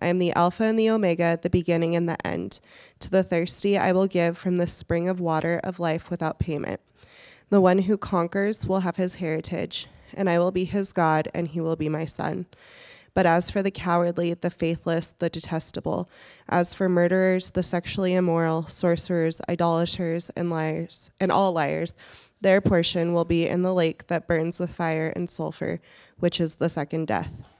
I am the Alpha and the Omega, the beginning and the end. To the thirsty I will give from the spring of water of life without payment. The one who conquers will have his heritage, and I will be his God, and he will be my son. But as for the cowardly, the faithless, the detestable, as for murderers, the sexually immoral, sorcerers, idolaters, and liars, and all liars, their portion will be in the lake that burns with fire and sulfur, which is the second death.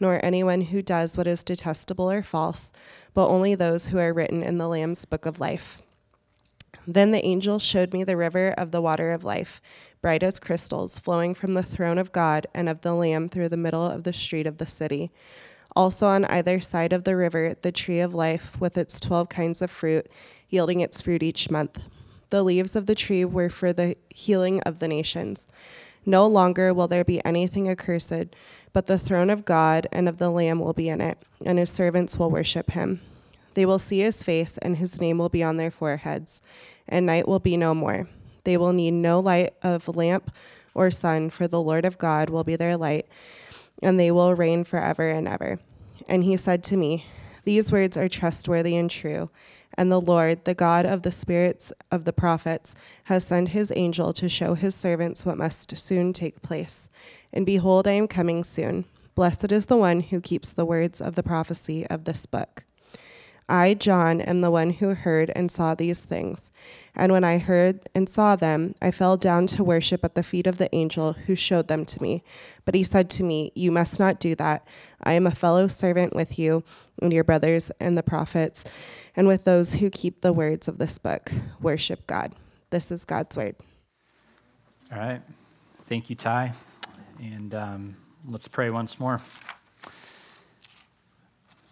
nor anyone who does what is detestable or false, but only those who are written in the Lamb's book of life. Then the angel showed me the river of the water of life, bright as crystals, flowing from the throne of God and of the Lamb through the middle of the street of the city. Also on either side of the river, the tree of life with its twelve kinds of fruit, yielding its fruit each month. The leaves of the tree were for the healing of the nations. No longer will there be anything accursed, but the throne of God and of the Lamb will be in it, and his servants will worship him. They will see his face, and his name will be on their foreheads, and night will be no more. They will need no light of lamp or sun, for the Lord of God will be their light, and they will reign forever and ever. And he said to me, These words are trustworthy and true. And the Lord, the God of the spirits of the prophets, has sent his angel to show his servants what must soon take place. And behold, I am coming soon. Blessed is the one who keeps the words of the prophecy of this book. I, John, am the one who heard and saw these things. And when I heard and saw them, I fell down to worship at the feet of the angel who showed them to me. But he said to me, You must not do that. I am a fellow servant with you and your brothers and the prophets, and with those who keep the words of this book. Worship God. This is God's word. All right. Thank you, Ty. And um, let's pray once more.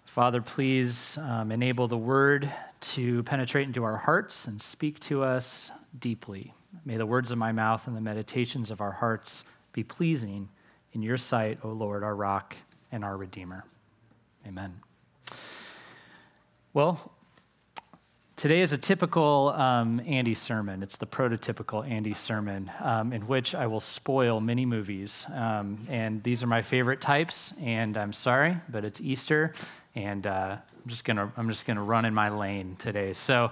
Father, please um, enable the word to penetrate into our hearts and speak to us deeply. May the words of my mouth and the meditations of our hearts be pleasing in your sight, O Lord, our rock and our Redeemer. Amen. Well, Today is a typical um, Andy sermon. It's the prototypical Andy sermon um, in which I will spoil many movies. Um, and these are my favorite types. And I'm sorry, but it's Easter, and uh, I'm just gonna I'm just gonna run in my lane today. So,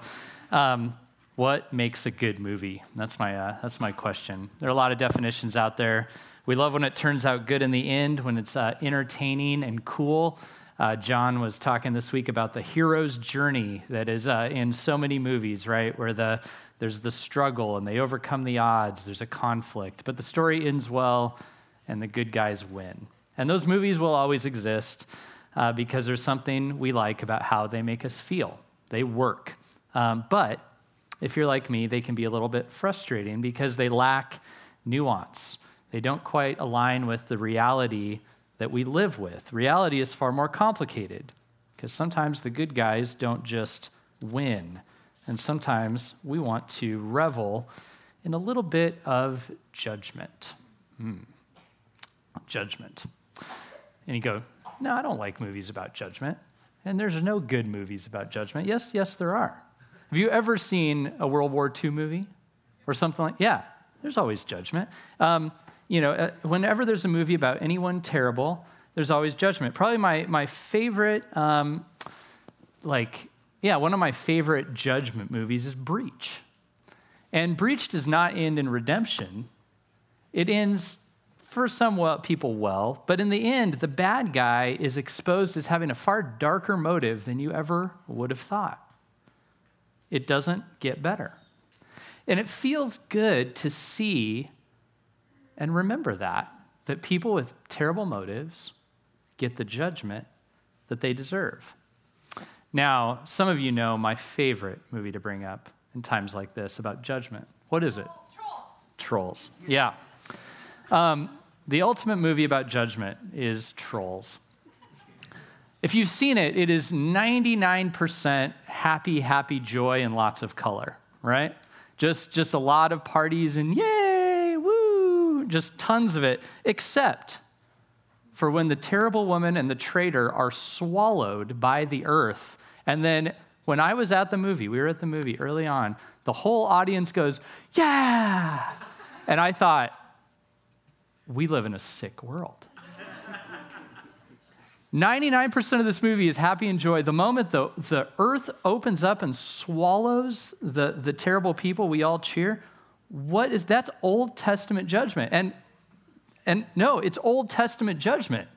um, what makes a good movie? That's my uh, that's my question. There are a lot of definitions out there. We love when it turns out good in the end, when it's uh, entertaining and cool. Uh, John was talking this week about the hero's journey that is uh, in so many movies, right? Where the there's the struggle and they overcome the odds. There's a conflict, but the story ends well, and the good guys win. And those movies will always exist uh, because there's something we like about how they make us feel. They work, um, but if you're like me, they can be a little bit frustrating because they lack nuance. They don't quite align with the reality that we live with. Reality is far more complicated because sometimes the good guys don't just win, and sometimes we want to revel in a little bit of judgment. Hmm. Judgment. And you go, No, I don't like movies about judgment. And there's no good movies about judgment. Yes, yes, there are. Have you ever seen a World War II movie or something like? Yeah, There's always judgment. Um, you know, uh, whenever there's a movie about anyone terrible, there's always judgment. Probably my, my favorite, um, like, yeah, one of my favorite judgment movies is Breach. And Breach does not end in redemption, it ends for some people well, but in the end, the bad guy is exposed as having a far darker motive than you ever would have thought. It doesn't get better. And it feels good to see and remember that, that people with terrible motives get the judgment that they deserve. Now, some of you know my favorite movie to bring up in times like this about judgment. What is it? Trolls. Trolls. Yeah. Um, the ultimate movie about judgment is Trolls. If you've seen it, it is 99% happy, happy joy and lots of color, right? Just, just a lot of parties and yay, just tons of it, except for when the terrible woman and the traitor are swallowed by the earth. And then when I was at the movie, we were at the movie early on, the whole audience goes, yeah. And I thought, we live in a sick world. 99% of this movie is happy and joy. The moment the, the earth opens up and swallows the, the terrible people we all cheer, what is that's Old Testament judgment. And, and no, it's Old Testament judgment.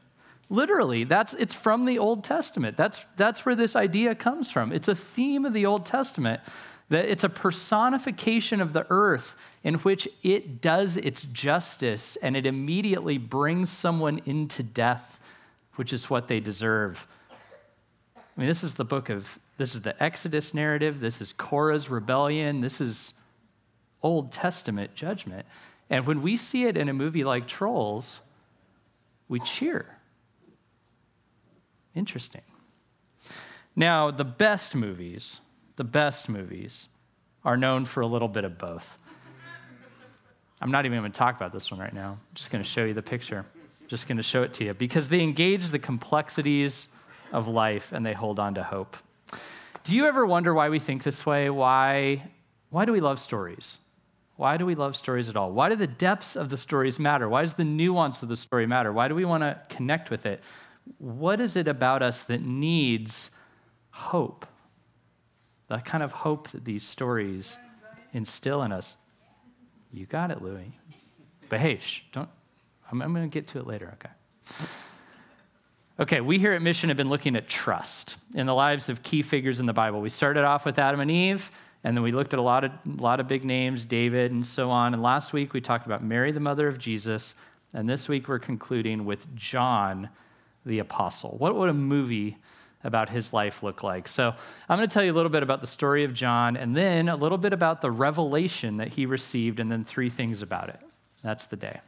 Literally, that's it's from the Old Testament. That's, that's where this idea comes from. It's a theme of the Old Testament that it's a personification of the earth in which it does its justice and it immediately brings someone into death, which is what they deserve. I mean, this is the book of, this is the Exodus narrative, this is Korah's rebellion, this is Old Testament judgment. And when we see it in a movie like Trolls, we cheer. Interesting. Now, the best movies, the best movies are known for a little bit of both. I'm not even going to talk about this one right now. I'm just going to show you the picture. Just going to show it to you because they engage the complexities of life and they hold on to hope. Do you ever wonder why we think this way? Why, why do we love stories? Why do we love stories at all? Why do the depths of the stories matter? Why does the nuance of the story matter? Why do we want to connect with it? What is it about us that needs hope? The kind of hope that these stories and then we looked at a lot of, a lot of big names, David and so on. And last week we talked about Mary, the mother of Jesus. And this week we're concluding with John, the apostle. What would a movie about his life look like? So I'm going to tell you a little bit about the story of John and then a little bit about the revelation that he received and then three things about it. That's the day.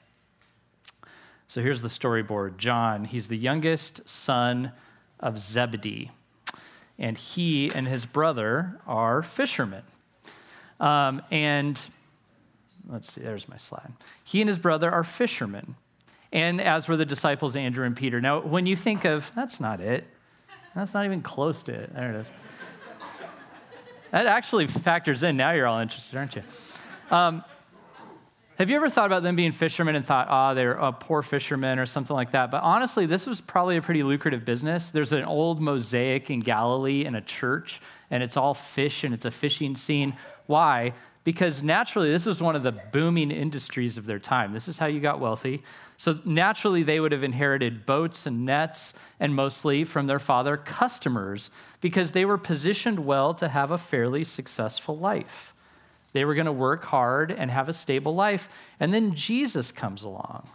So here's the storyboard John, he's the youngest son of Zebedee, and he and his brother are fishermen. Um, and let's see, there's my slide. He and his brother are fishermen, and as were the disciples Andrew and Peter. Now, when you think of, that's not it. That's not even close to it. There it is. that actually factors in. Now you're all interested, aren't you? Um, have you ever thought about them being fishermen and thought, oh, they're a poor fisherman or something like that? But honestly, this was probably a pretty lucrative business. There's an old mosaic in Galilee in a church, and it's all fish and it's a fishing scene. Why? Because naturally, this was one of the booming industries of their time. This is how you got wealthy. So naturally, they would have inherited boats and nets, and mostly from their father, customers, because they were positioned well to have a fairly successful life. They were going to work hard and have a stable life. And then Jesus comes along.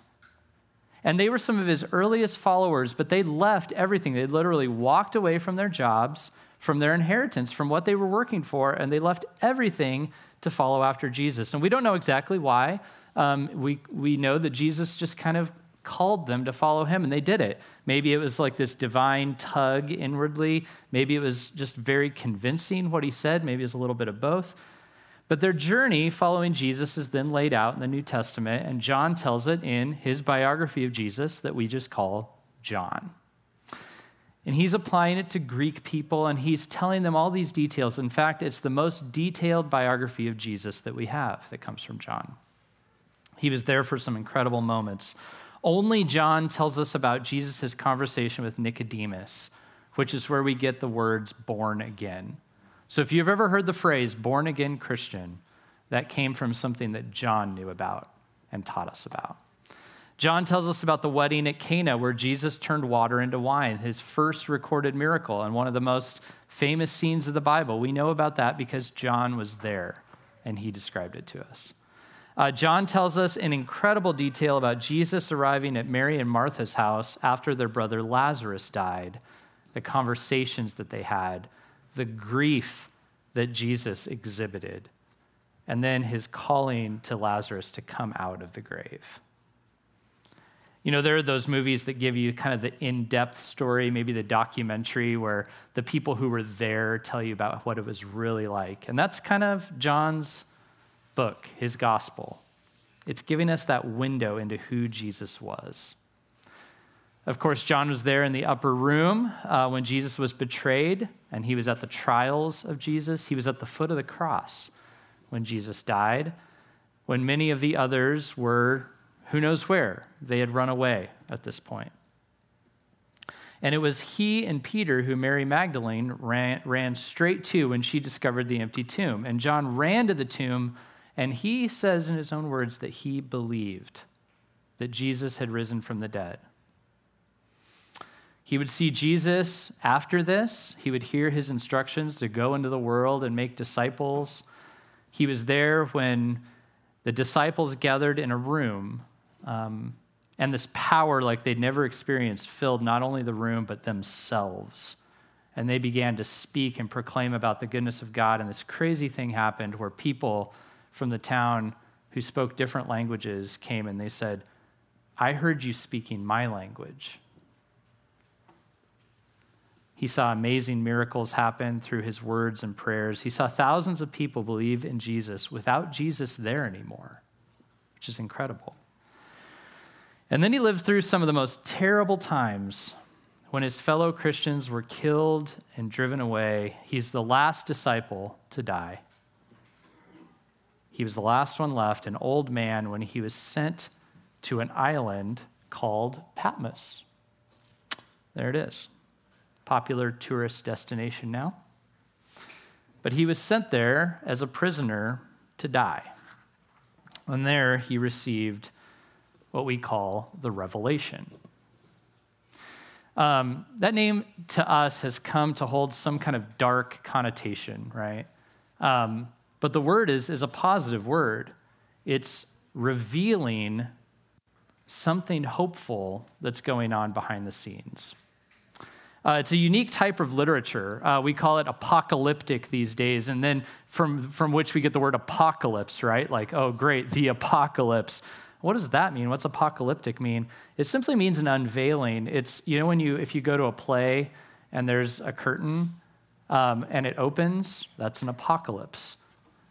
And they were some of his earliest followers, but they left everything. They literally walked away from their jobs, from their inheritance, from what they were working for, and they left everything to follow after Jesus. And we don't know exactly why um, we, we know that Jesus just kind of called them to follow him, and they did it. Maybe it was like this divine tug inwardly. Maybe it was just very convincing what he said. Maybe it was a little bit of both. But their journey following Jesus is then laid out in the New Testament, and John tells it in his biography of Jesus that we just call John. And he's applying it to Greek people, and he's telling them all these details. In fact, it's the most detailed biography of Jesus that we have that comes from John. He was there for some incredible moments. Only John tells us about Jesus' conversation with Nicodemus, which is where we get the words born again. So if you've ever heard the phrase born again Christian, that came from something that John knew about and taught us about. John tells us about the wedding at Cana where Jesus turned water into wine, his first recorded miracle and one of the most famous scenes of the Bible. We know about that because John was there and he described it to us. Uh, John tells us in incredible detail about Jesus arriving at Mary and Martha's house after their brother Lazarus died, the conversations that they had, the grief that Jesus exhibited, and then his calling to Lazarus to come out of the grave. You know, there are those movies that give you kind of the in depth story, maybe the documentary where the people who were there tell you about what it was really like. And that's kind of John's book, his gospel. It's giving us that window into who Jesus was. Of course, John was there in the upper room uh, when Jesus was betrayed, and he was at the trials of Jesus. He was at the foot of the cross when Jesus died, when many of the others were who knows where. They had run away at this point. And it was he and Peter who Mary Magdalene ran, ran straight to when she discovered the empty tomb. And John ran to the tomb, and he says in his own words that he believed that Jesus had risen from the dead. He would see Jesus after this. He would hear his instructions to go into the world and make disciples. He was there when the disciples gathered in a room, um, and this power, like they'd never experienced, filled not only the room, but themselves. And they began to speak and proclaim about the goodness of God. And this crazy thing happened where people from the town who spoke different languages came and they said, I heard you speaking my language. He saw amazing miracles happen through his words and prayers. He saw thousands of people believe in Jesus without Jesus there anymore, which is incredible. And then he lived through some of the most terrible times when his fellow Christians were killed and driven away. He's the last disciple to die. He was the last one left, an old man, when he was sent to an island called Patmos. There it is popular tourist destination now. But he was sent there as a prisoner to die. And there he received what we call the revelation. Um, that name to us has come to hold some kind of dark connotation, right? Um, but the word is, is a positive word. It's revealing something hopeful that's going on behind the scenes. Uh, it's a unique type of literature. Uh, we call it apocalyptic these days, and then from, from which we get the word apocalypse, right? Like, oh, great, the apocalypse. What does that mean? What's apocalyptic mean? It simply means an unveiling. It's, you know, when you, if you go to a play and there's a curtain um, and it opens, that's an apocalypse.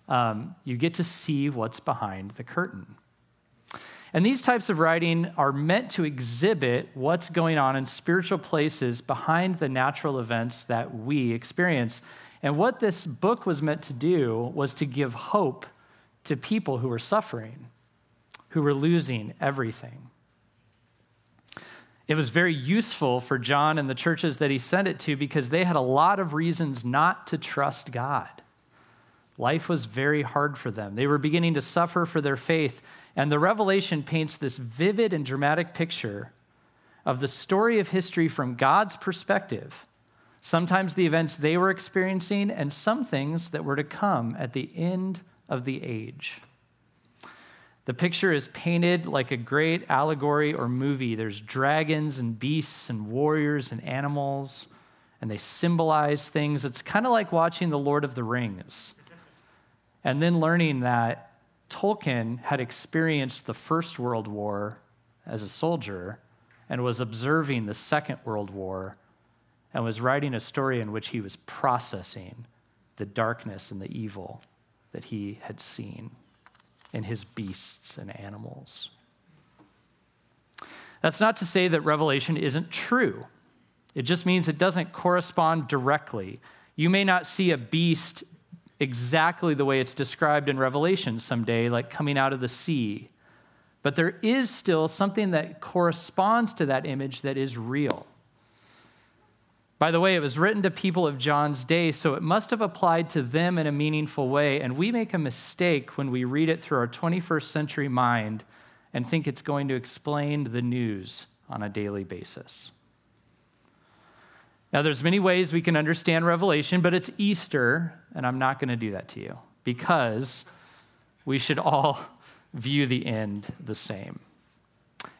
Um, you get to see what's behind the curtain. And these types of writing are meant to exhibit what's going on in spiritual places behind the natural events that we experience. And what this book was meant to do was to give hope to people who were suffering, who were losing everything. It was very useful for John and the churches that he sent it to because they had a lot of reasons not to trust God. Life was very hard for them. They were beginning to suffer for their faith and the Revelation paints this vivid and dramatic picture of the story of history from God's perspective. Sometimes the events they were experiencing, and some things that were to come at the end of the age. The picture is painted like a great allegory or movie. There's dragons and beasts and warriors and animals, and they symbolize things. It's kind of like watching The Lord of the Rings and then learning that Tolkien had experienced the First World War as a soldier and was observing the Second World War and was writing a story in which he was processing the darkness and the evil that he had seen in his beasts and animals. That's not to say that Revelation isn't true. It just means it doesn't correspond directly. You may not see a beast exactly the way it's described in Revelation someday, like coming out of the sea. but there is still something that corresponds to that image that is real. By the way, it was written to people of John's day, so it must have applied to them in a meaningful way. And we make a mistake when we read it through our 21st century mind and think it's going to explain the news on a daily basis. Now, there's many ways we can understand Revelation, but it's Easter, and I'm not going to do that to you because we should all view the end the same.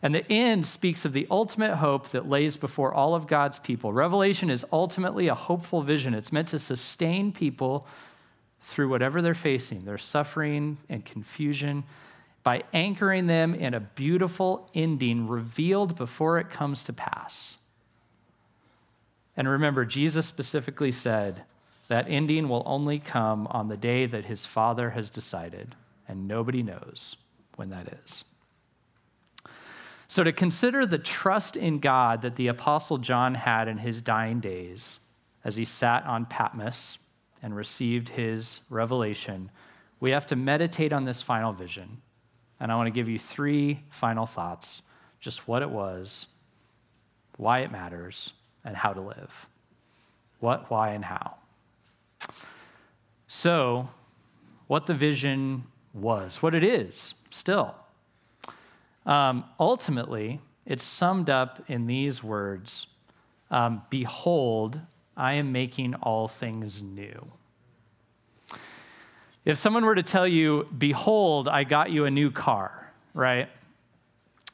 And the end speaks of the ultimate hope that lays before all of God's people. Revelation is ultimately a hopeful vision. It's meant to sustain people through whatever they're facing, their suffering and confusion, by anchoring them in a beautiful ending revealed before it comes to pass. And remember, Jesus specifically said that ending will only come on the day that his Father has decided, and nobody knows when that is. So, to consider the trust in God that the Apostle John had in his dying days as he sat on Patmos and received his revelation, we have to meditate on this final vision. And I want to give you three final thoughts just what it was, why it matters, and how to live. What, why, and how. So, what the vision was, what it is still. Um, ultimately, it's summed up in these words um, Behold, I am making all things new. If someone were to tell you, Behold, I got you a new car, right?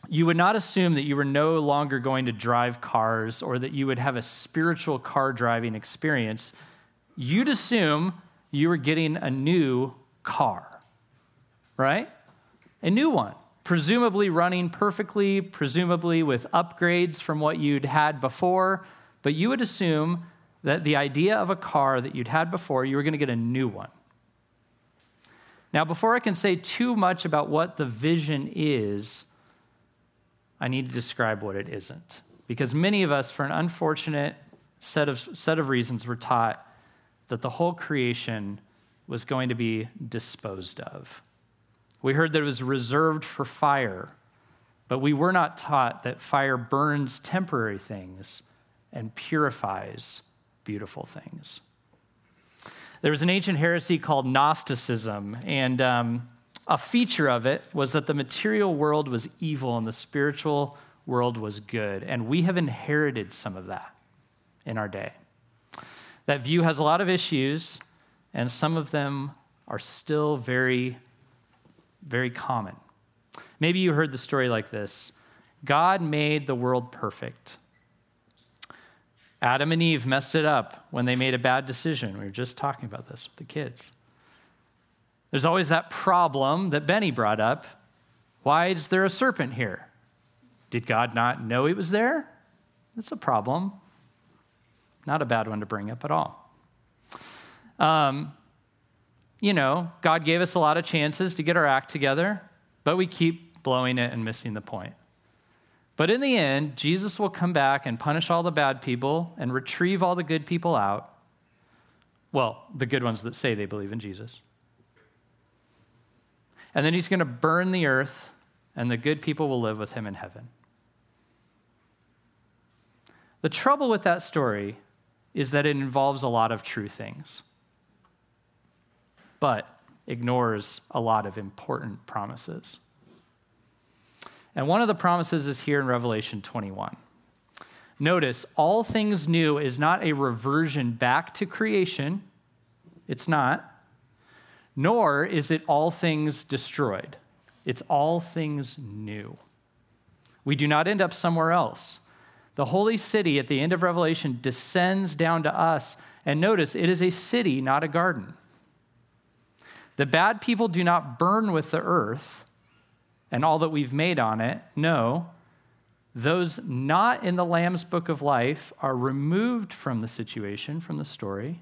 You would not assume that you were no longer going to drive cars or that you would have a spiritual car driving experience. You'd assume you were getting a new car, right? A new one presumably running perfectly, presumably with upgrades from what you'd had before, but you would assume that the idea of a car that you'd had before, you were going to get a new one. Now, before I can say too much about what the vision is, I need to describe what it isn't. Because many of us, for an unfortunate set of, set of reasons, were taught that the whole creation was going to be disposed of. We heard that it was reserved for fire, but we were not taught that fire burns temporary things and purifies beautiful things. There was an ancient heresy called Gnosticism, and um, a feature of it was that the material world was evil and the spiritual world was good. And we have inherited some of that in our day. That view has a lot of issues, and some of them are still very very common. Maybe you heard the story like this God made the world perfect. Adam and Eve messed it up when they made a bad decision. We were just talking about this with the kids. There's always that problem that Benny brought up. Why is there a serpent here? Did God not know he was there? That's a problem. Not a bad one to bring up at all. Um, you know, God gave us a lot of chances to get our act together, but we keep blowing it and missing the point. But in the end, Jesus will come back and punish all the bad people and retrieve all the good people out. Well, the good ones that say they believe in Jesus. And then he's going to burn the earth, and the good people will live with him in heaven. The trouble with that story is that it involves a lot of true things but ignores a lot of important promises. And one of the promises is here in Revelation 21. Notice, all things new is not a reversion back to creation. It's not. Nor is it all things destroyed. It's all things new. We do not end up somewhere else. The holy city at the end of Revelation descends down to us. And notice, it is a city, not a garden. The bad people do not burn with the earth and all that we've made on it. No, those not in the Lamb's book of life are removed from the situation, from the story.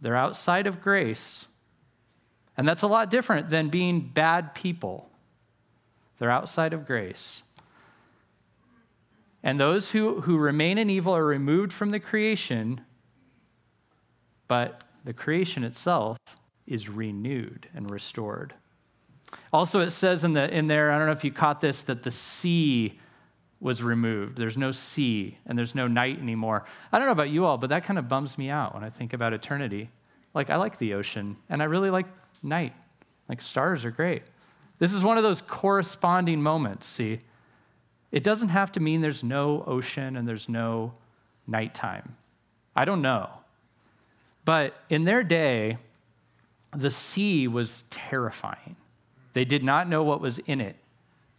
They're outside of grace. And that's a lot different than being bad people. They're outside of grace. And those who, who remain in evil are removed from the creation, but the creation itself is renewed and restored. Also, it says in, the, in there, I don't know if you caught this, that the sea was removed. There's no sea and there's no night anymore. I don't know about you all, but that kind of bums me out when I think about eternity. Like, I like the ocean and I really like night. Like, stars are great. This is one of those corresponding moments, see? It doesn't have to mean there's no ocean and there's no nighttime. I don't know. But in their day, the sea was terrifying. They did not know what was in it.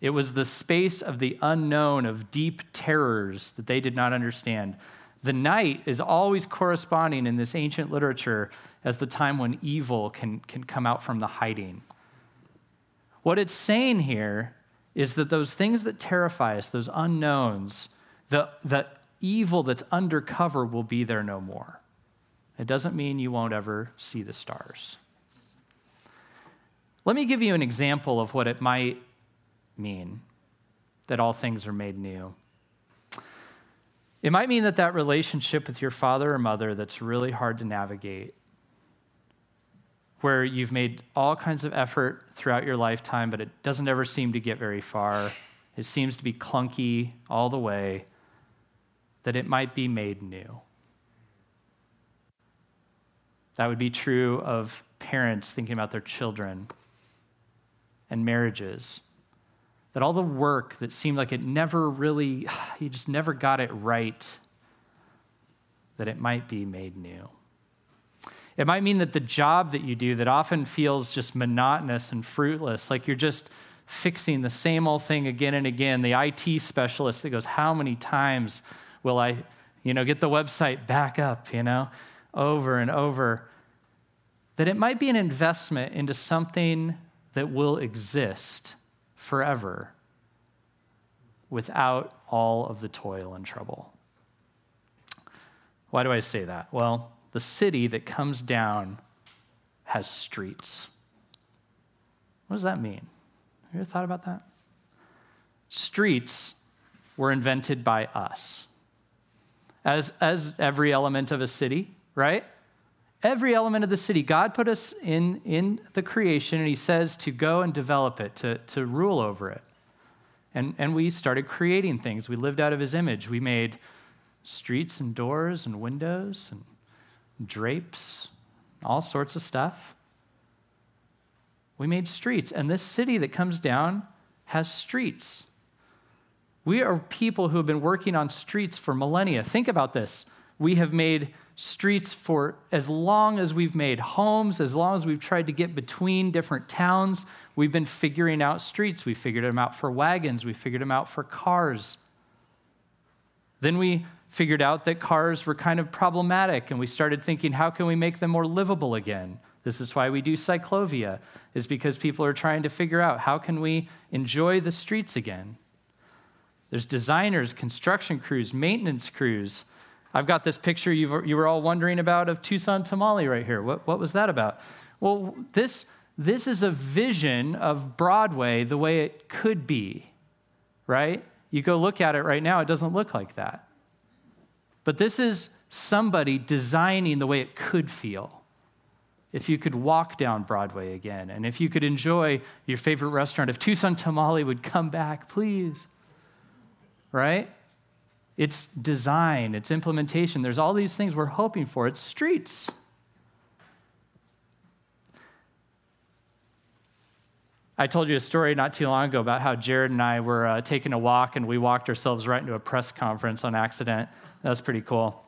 It was the space of the unknown, of deep terrors that they did not understand. The night is always corresponding in this ancient literature as the time when evil can, can come out from the hiding. What it's saying here is that those things that terrify us, those unknowns, the, the evil that's undercover will be there no more. It doesn't mean you won't ever see the stars. Let me give you an example of what it might mean that all things are made new. It might mean that that relationship with your father or mother that's really hard to navigate, where you've made all kinds of effort throughout your lifetime, but it doesn't ever seem to get very far. It seems to be clunky all the way, that it might be made new. That would be true of parents thinking about their children and marriages. That all the work that seemed like it never really, you just never got it right, that it might be made new. It might mean that the job that you do that often feels just monotonous and fruitless, like you're just fixing the same old thing again and again. The IT specialist that goes, How many times will I, you know, get the website back up, you know, over and over? That it might be an investment into something that will exist forever without all of the toil and trouble. Why do I say that? Well, the city that comes down has streets. What does that mean? Have you ever thought about that? Streets were invented by us. As, as every element of a city, right? Every element of the city. God put us in, in the creation, and He says to go and develop it, to, to rule over it. And, and we started creating things. We lived out of His image. We made streets and doors and windows and drapes, all sorts of stuff. We made streets. And this city that comes down has streets. We are people who have been working on streets for millennia. Think about this. We have made streets for as long as we've made homes, as long as we've tried to get between different towns. We've been figuring out streets. We figured them out for wagons, we figured them out for cars. Then we figured out that cars were kind of problematic, and we started thinking, how can we make them more livable again? This is why we do cyclovia, is because people are trying to figure out how can we enjoy the streets again. There's designers, construction crews, maintenance crews, I've got this picture you were all wondering about of Tucson Tamale right here. What, what was that about? Well, this, this is a vision of Broadway the way it could be, right? You go look at it right now, it doesn't look like that. But this is somebody designing the way it could feel. If you could walk down Broadway again, and if you could enjoy your favorite restaurant, if Tucson Tamale would come back, please. Right? It's design, it's implementation. There's all these things we're hoping for. It's streets. I told you a story not too long ago about how Jared and I were uh, taking a walk and we walked ourselves right into a press conference on accident. That was pretty cool.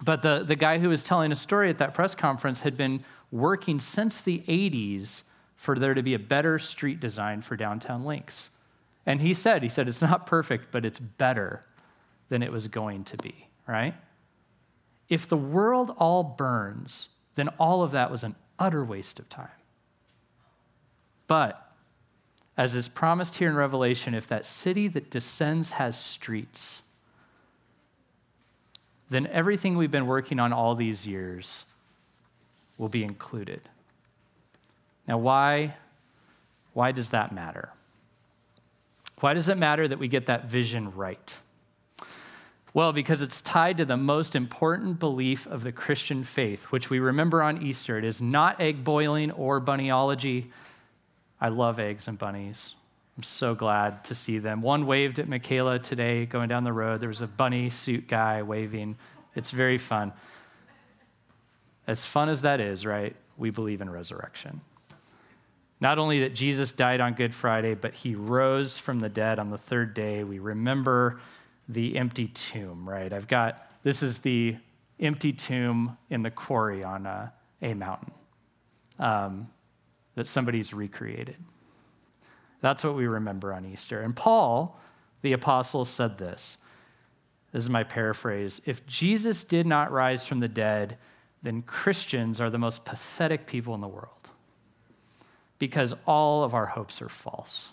But the, the guy who was telling a story at that press conference had been working since the 80s for there to be a better street design for downtown links. And he said, he said, it's not perfect, but it's better than it was going to be, right? If the world all burns, then all of that was an utter waste of time. But, as is promised here in Revelation, if that city that descends has streets, then everything we've been working on all these years will be included. Now, why, why does that matter? Why does it matter that we get that vision right? Well, because it's tied to the most important belief of the Christian faith, which we remember on Easter. It is not egg boiling or bunnyology. I love eggs and bunnies. I'm so glad to see them. One waved at Michaela today going down the road. There was a bunny suit guy waving. It's very fun. As fun as that is, right? We believe in resurrection. Not only that Jesus died on Good Friday, but he rose from the dead on the third day. We remember the empty tomb, right? I've got this is the empty tomb in the quarry on a, a mountain um, that somebody's recreated. That's what we remember on Easter. And Paul, the apostle, said this. This is my paraphrase. If Jesus did not rise from the dead, then Christians are the most pathetic people in the world because all of our hopes are false.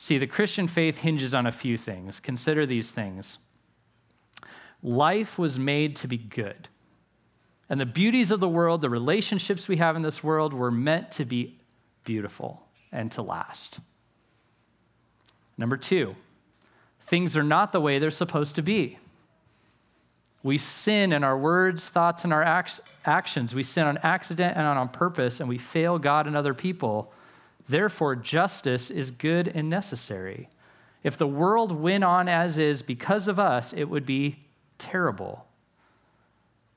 See, the Christian faith hinges on a few things. Consider these things. Life was made to be good. And the beauties of the world, the relationships we have in this world, were meant to be beautiful and to last. Number two, things are not the way they're supposed to be. We sin in our words, thoughts, and our actions. We sin on accident and on purpose, and we fail God and other people. Therefore, justice is good and necessary. If the world went on as is because of us, it would be terrible.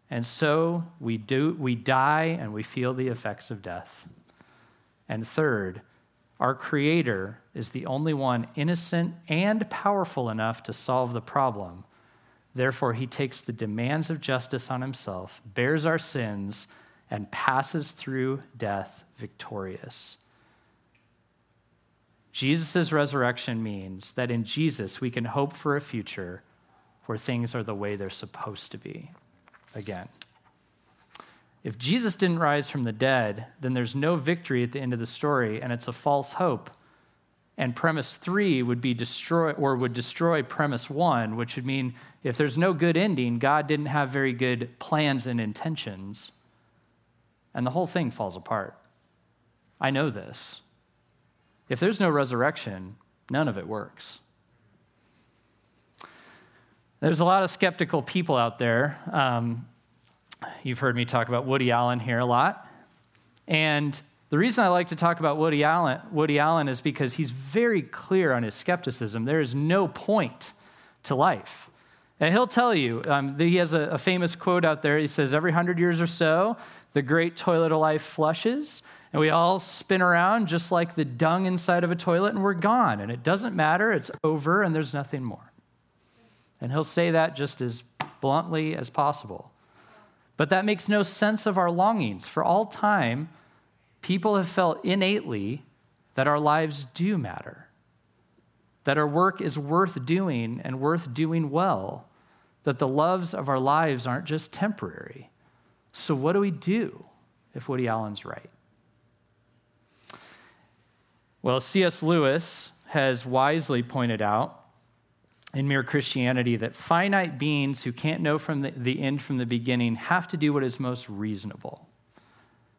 And so we, do, we die and we feel the effects of death. And third, our Creator is the only one innocent and powerful enough to solve the problem. Therefore, he takes the demands of justice on himself, bears our sins, and passes through death victorious. Jesus' resurrection means that in Jesus we can hope for a future where things are the way they're supposed to be again. If Jesus didn't rise from the dead, then there's no victory at the end of the story, and it's a false hope. And premise three would be destroy or would destroy premise one, which would mean if there's no good ending, God didn't have very good plans and intentions. And the whole thing falls apart. I know this. If there's no resurrection, none of it works. There's a lot of skeptical people out there. Um, You've heard me talk about Woody Allen here a lot. And the reason I like to talk about Woody Allen, Woody Allen is because he's very clear on his skepticism. There is no point to life. And he'll tell you, um, he has a, a famous quote out there. He says, Every hundred years or so, the great toilet of life flushes, and we all spin around just like the dung inside of a toilet, and we're gone. And it doesn't matter, it's over, and there's nothing more. And he'll say that just as bluntly as possible. But that makes no sense of our longings. For all time, people have felt innately that our lives do matter, that our work is worth doing and worth doing well, that the loves of our lives aren't just temporary. So, what do we do if Woody Allen's right? Well, C.S. Lewis has wisely pointed out in Mere Christianity that finite beings who can't know from the, the end from the beginning have to do what is most reasonable.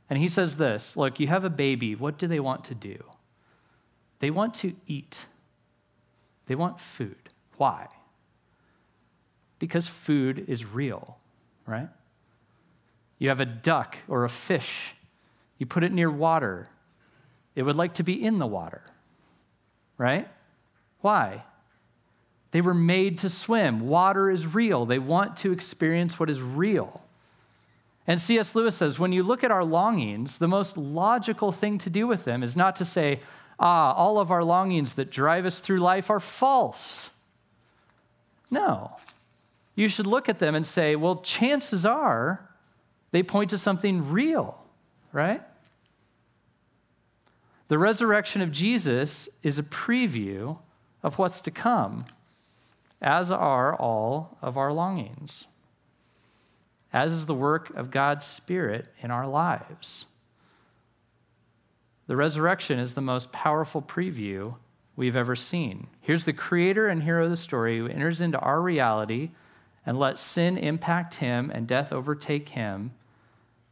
And he says this look, you have a baby, what do they want to do? They want to eat, they want food. Why? Because food is real, right? You have a duck or a fish, you put it near water, it would like to be in the water, right? Why? They were made to swim. Water is real. They want to experience what is real. And C.S. Lewis says when you look at our longings, the most logical thing to do with them is not to say, ah, all of our longings that drive us through life are false. No. You should look at them and say, well, chances are they point to something real, right? The resurrection of Jesus is a preview of what's to come as are all of our longings, as is the work of God's Spirit in our lives. The resurrection is the most powerful preview we've ever seen. Here's the creator and hero of the story who enters into our reality and lets sin impact him and death overtake him.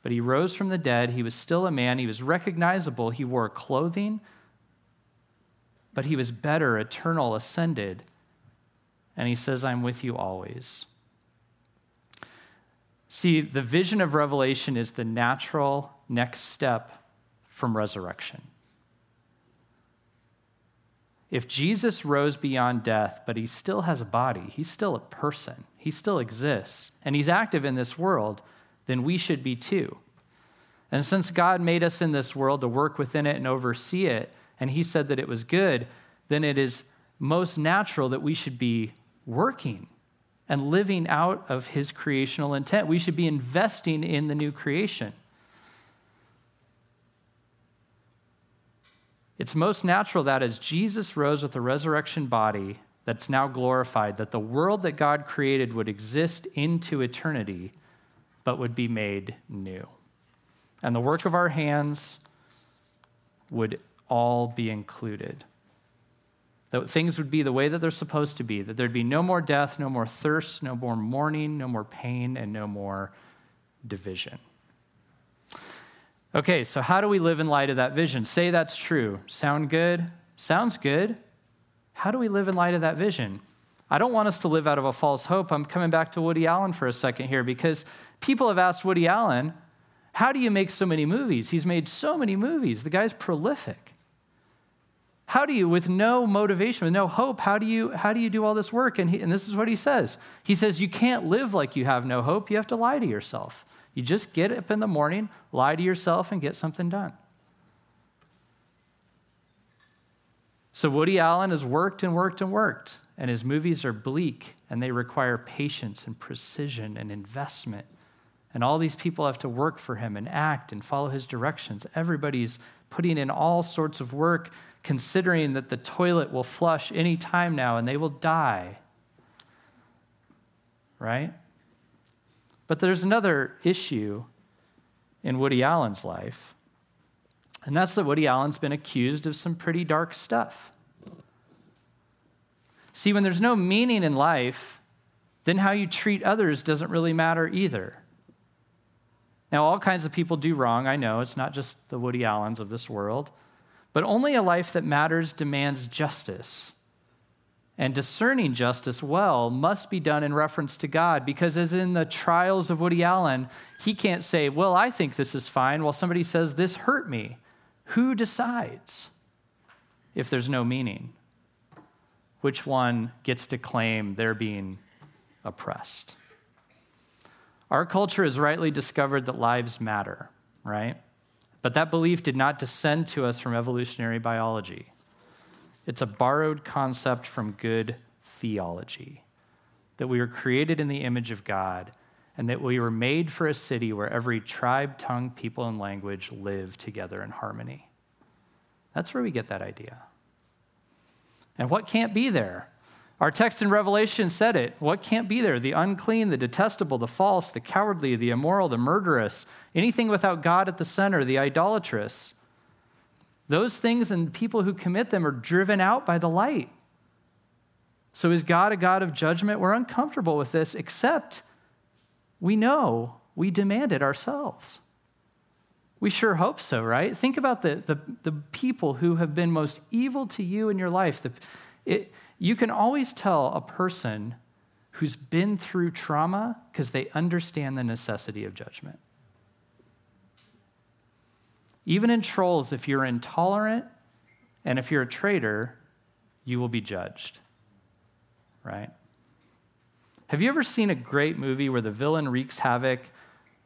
But he rose from the dead. He was still a man. He was recognizable. He wore clothing, but he was better, eternal, ascended and he says, I'm with you always. See, the vision of Revelation is the natural next step from resurrection. If Jesus rose beyond death, but he still has a body, he's still a person, he still exists, and he's active in this world, then we should be too. And since God made us in this world to work within it and oversee it, and he said that it was good, then it is most natural that we should be working and living out of his creational intent. We should be investing in the new creation. It's most natural that as Jesus rose with a resurrection body that's now glorified, that the world that God created would exist into eternity, but would be made new. And the work of our hands would all be included. That things would be the way that they're supposed to be, that there'd be no more death, no more thirst, no more mourning, no more pain, and no more division. Okay, so how do we live in light of that vision? Say that's true. Sound good? Sounds good. How do we live in light of that vision? I don't want us to live out of a false hope. I'm coming back to Woody Allen for a second here because people have asked Woody Allen, how do you make so many movies? He's made so many movies. The guy's prolific. How do you, with no motivation, with no hope, how do you, how do, you do all this work? And, he, and this is what he says. He says, You can't live like you have no hope. You have to lie to yourself. You just get up in the morning, lie to yourself, and get something done. So Woody Allen has worked and worked and worked, and his movies are bleak and they require patience and precision and investment. And all these people have to work for him and act and follow his directions. Everybody's putting in all sorts of work, considering that the toilet will flush any time now and they will die. Right? But there's another issue in Woody Allen's life, and that's that Woody Allen's been accused of some pretty dark stuff. See, when there's no meaning in life, then how you treat others doesn't really matter either. Now, all kinds of people do wrong, I know. It's not just the Woody Allens of this world. But only a life that matters demands justice. And discerning justice well must be done in reference to God because, as in the trials of Woody Allen, he can't say, Well, I think this is fine, while somebody says, This hurt me. Who decides if there's no meaning? Which one gets to claim they're being oppressed? Our culture has rightly discovered that lives matter, right? But that belief did not descend to us from evolutionary biology. It's a borrowed concept from good theology that we were created in the image of God and that we were made for a city where every tribe, tongue, people, and language live together in harmony. That's where we get that idea. And what can't be there? Our text in Revelation said it. What can't be there? The unclean, the detestable, the false, the cowardly, the immoral, the murderous, anything without God at the center, the idolatrous. Those things and people who commit them are driven out by the light. So, is God a God of judgment? We're uncomfortable with this, except we know we demand it ourselves. We sure hope so, right? Think about the, the, the people who have been most evil to you in your life. The, it, you can always tell a person who's been through trauma because they understand the necessity of judgment. Even in trolls, if you're intolerant and if you're a traitor, you will be judged. Right? Have you ever seen a great movie where the villain wreaks havoc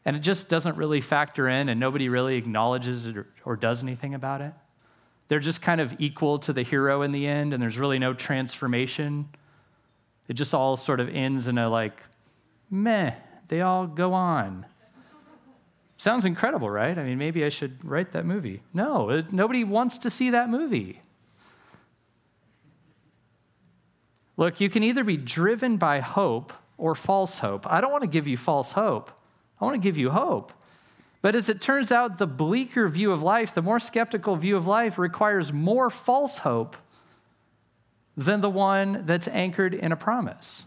and it just doesn't really factor in and nobody really acknowledges it or, or does anything about it? They're just kind of equal to the hero in the end and there's really no transformation. It just all sort of ends in a like, meh, they all go on. Sounds incredible, right? I mean, maybe I should write that movie. No, it, nobody wants to see that movie. Look, you can either be driven by hope or false hope. I don't want to give you false hope, I want to give you hope. But as it turns out, the bleaker view of life, the more skeptical view of life, requires more false hope than the one that's anchored in a promise.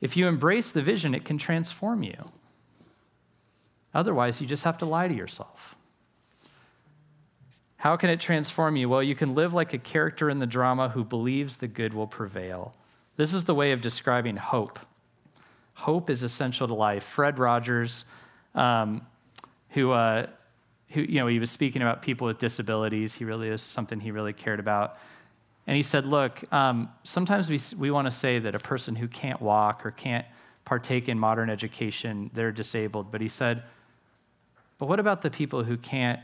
If you embrace the vision, it can transform you. Otherwise, you just have to lie to yourself. How can it transform you? Well, you can live like a character in the drama who believes the good will prevail. This is the way of describing hope. Hope is essential to life. Fred Rogers, um, who, uh, who, you know, he was speaking about people with disabilities. He really is something he really cared about. And he said, Look, um, sometimes we, we want to say that a person who can't walk or can't partake in modern education, they're disabled. But he said, But what about the people who can't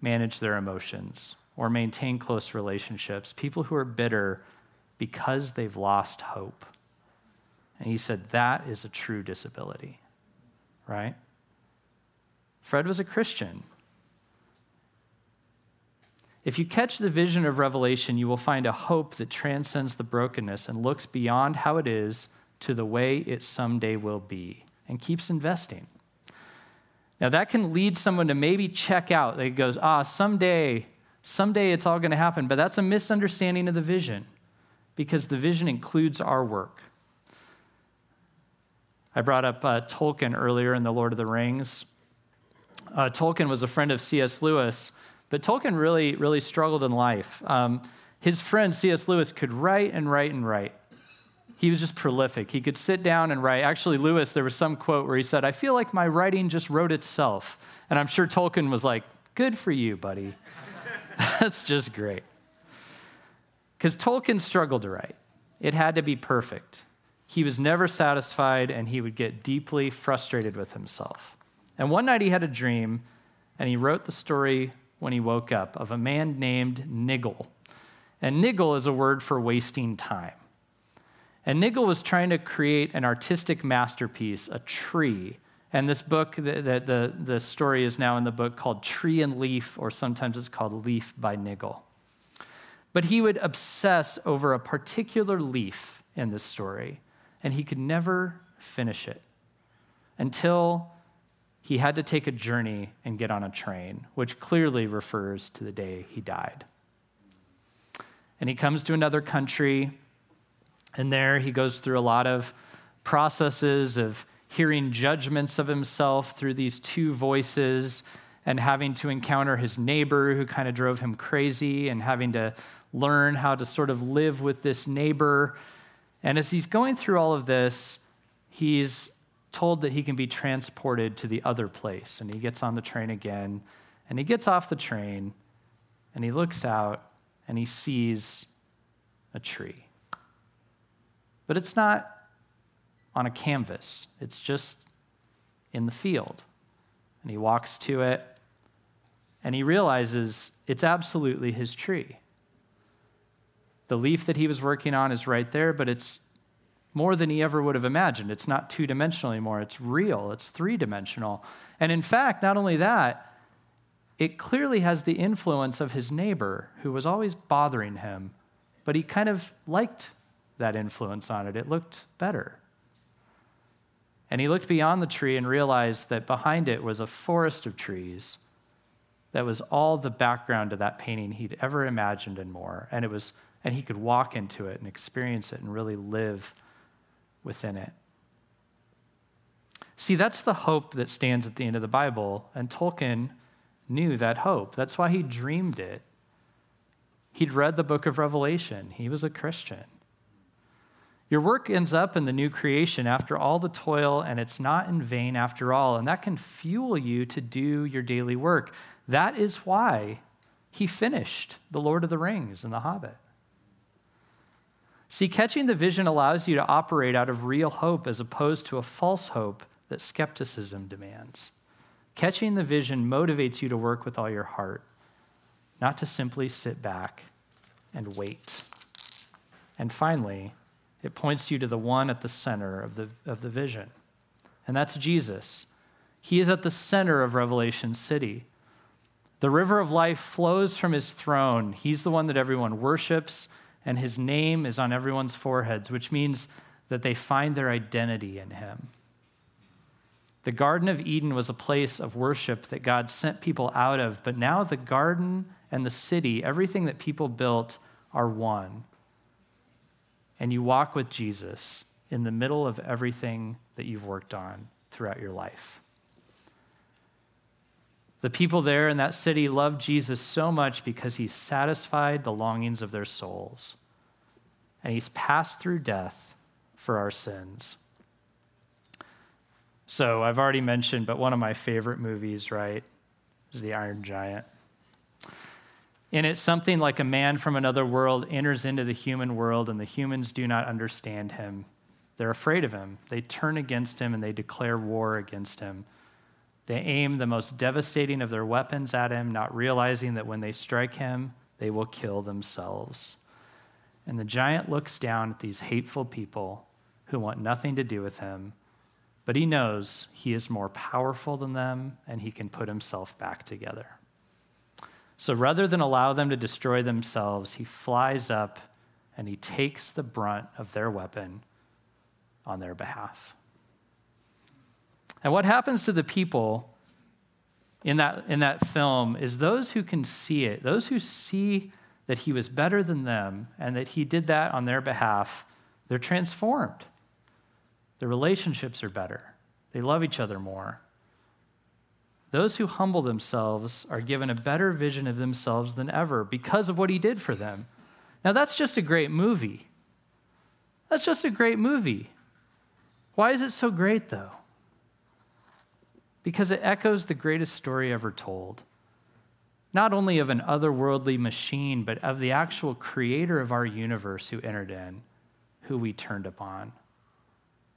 manage their emotions or maintain close relationships? People who are bitter because they've lost hope. And he said, That is a true disability, right? Fred was a Christian. If you catch the vision of Revelation, you will find a hope that transcends the brokenness and looks beyond how it is to the way it someday will be and keeps investing. Now, that can lead someone to maybe check out. They goes, ah, someday, someday it's all going to happen. But that's a misunderstanding of the vision because the vision includes our work. I brought up uh, Tolkien earlier in The Lord of the Rings. Uh, Tolkien was a friend of C.S. Lewis, but Tolkien really, really struggled in life. Um, his friend C.S. Lewis could write and write and write. He was just prolific. He could sit down and write. Actually, Lewis, there was some quote where he said, I feel like my writing just wrote itself. And I'm sure Tolkien was like, Good for you, buddy. That's just great. Because Tolkien struggled to write, it had to be perfect. He was never satisfied and he would get deeply frustrated with himself. And one night he had a dream and he wrote the story when he woke up of a man named Niggle. And niggle is a word for wasting time. And Niggle was trying to create an artistic masterpiece, a tree. And this book, the, the, the, story is now in the book called Tree and Leaf, or sometimes it's called Leaf by Niggle. But he would obsess over a particular leaf in this story, and he could never finish it until he had to take a journey and get on a train, which clearly refers to the day he died. And he comes to another country, and there he goes through a lot of processes of hearing judgments of himself through these two voices and having to encounter his neighbor who kind of drove him crazy and having to learn how to sort of live with this neighbor. And as he's going through all of this, he's told that he can be transported to the other place. And he gets on the train again, and he gets off the train, and he looks out, and he sees a tree. But it's not on a canvas, it's just in the field. And he walks to it, and he realizes it's absolutely his tree. The leaf that he was working on is right there, but it's more than he ever would have imagined. It's not two dimensional anymore, it's real, it's three dimensional. And in fact, not only that, it clearly has the influence of his neighbor who was always bothering him, but he kind of liked that influence on it. It looked better. And he looked beyond the tree and realized that behind it was a forest of trees that was all the background to that painting he'd ever imagined and more. And it was and he could walk into it and experience it and really live within it. See, that's the hope that stands at the end of the Bible, and Tolkien knew that hope. That's why he dreamed it. He'd read the book of Revelation, he was a Christian. Your work ends up in the new creation after all the toil, and it's not in vain after all. And that can fuel you to do your daily work. That is why he finished The Lord of the Rings and The Hobbit. See, catching the vision allows you to operate out of real hope as opposed to a false hope that skepticism demands. Catching the vision motivates you to work with all your heart, not to simply sit back and wait. And finally, it points you to the one at the center of the, of the vision, and that's Jesus. He is at the center of Revelation City. The river of life flows from his throne. He's the one that everyone worships and his name is on everyone's foreheads, which means that they find their identity in him. The Garden of Eden was a place of worship that God sent people out of, but now the garden and the city, everything that people built, are one. And you walk with Jesus in the middle of everything that you've worked on throughout your life. The people there in that city loved Jesus so much because he satisfied the longings of their souls. And he's passed through death for our sins. So I've already mentioned, but one of my favorite movies, right, is The Iron Giant. In it, something like a man from another world enters into the human world, and the humans do not understand him. They're afraid of him. They turn against him and they declare war against him. They aim the most devastating of their weapons at him, not realizing that when they strike him, they will kill themselves. And the giant looks down at these hateful people who want nothing to do with him, but he knows he is more powerful than them and he can put himself back together. So rather than allow them to destroy themselves, he flies up and he takes the brunt of their weapon on their behalf. And what happens to the people in that, in that film is those who can see it, those who see that he was better than them and that he did that on their behalf, they're transformed. Their relationships are better, they love each other more. Those who humble themselves are given a better vision of themselves than ever because of what he did for them. Now, that's just a great movie. That's just a great movie. Why is it so great, though? Because it echoes the greatest story ever told. Not only of an otherworldly machine, but of the actual creator of our universe who entered in, who we turned upon,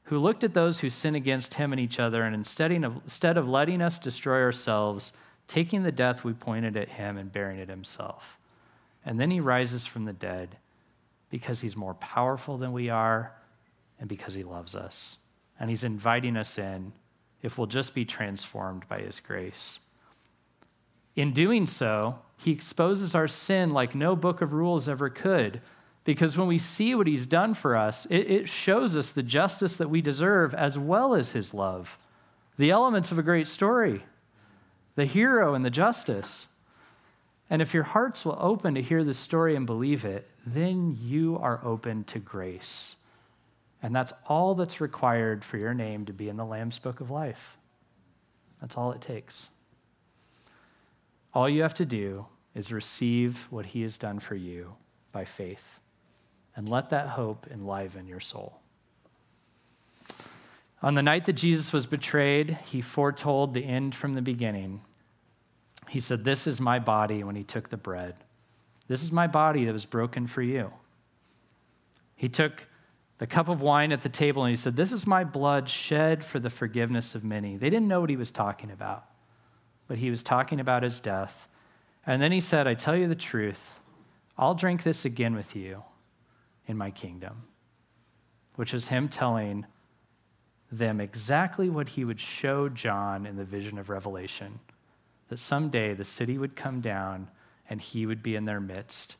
who looked at those who sin against him and each other, and instead of, instead of letting us destroy ourselves, taking the death we pointed at him and bearing it himself. And then he rises from the dead because he's more powerful than we are and because he loves us and He's inviting us in if we'll just be transformed by His grace. In doing so, He exposes our sin like no book of rules ever could. Because when we see what He's done for us, it, it shows us the justice that we deserve as well as His love. The elements of a great story, the hero and the justice. And if your hearts will open to hear this story and believe it, then you are open to grace. And that's all that's required for your name to be in the Lamb's Book of Life. That's all it takes. All you have to do is receive what he has done for you by faith and let that hope enliven your soul. On the night that Jesus was betrayed, he foretold the end from the beginning. He said, This is my body when he took the bread. This is my body that was broken for you. He took the cup of wine at the table and he said, This is my blood shed for the forgiveness of many. They didn't know what he was talking about, but he was talking about his death. And then he said, I tell you the truth, I'll drink this again with you in my kingdom, which is him telling them exactly what he would show John in the vision of Revelation that someday the city would come down and he would be in their midst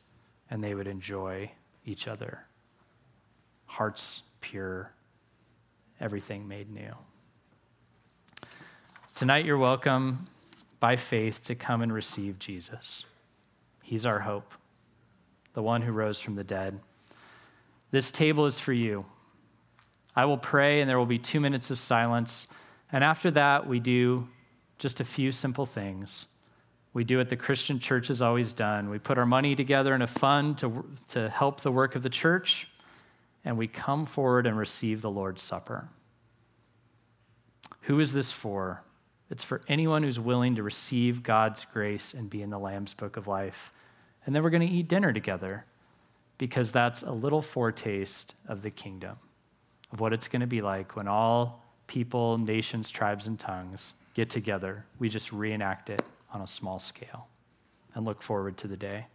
and they would enjoy each other hearts pure, everything made new. Tonight, you're welcome by faith to come and receive Jesus. He's our hope, the one who rose from the dead. This table is for you. I will pray, and there will be two minutes of silence. And after that, we do just a few simple things. We do what the Christian church has always done. We put our money together in a fund to, to help the work of the church and we come forward and receive the Lord's Supper. Who is this for? It's for anyone who's willing to receive God's grace and be in the Lamb's Book of Life. And then we're going to eat dinner together because that's a little foretaste of the kingdom, of what it's going to be like when all people, nations, tribes, and tongues get together. We just reenact it on a small scale and look forward to the day.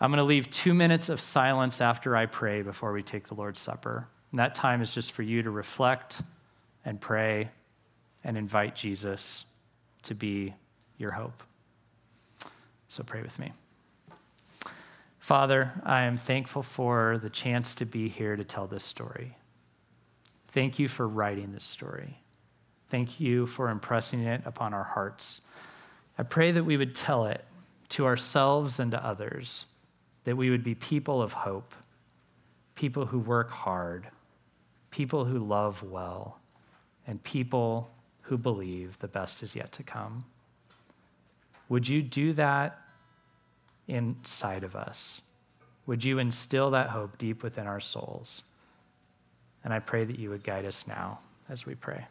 I'm going to leave two minutes of silence after I pray before we take the Lord's Supper. And that time is just for you to reflect and pray and invite Jesus to be your hope. So pray with me. Father, I am thankful for the chance to be here to tell this story. Thank you for writing this story. Thank you for impressing it upon our hearts. I pray that we would tell it to ourselves and to others that we would be people of hope, people who work hard, people who love well, and people who believe the best is yet to come. Would you do that inside of us? Would you instill that hope deep within our souls? And I pray that you would guide us now as we pray.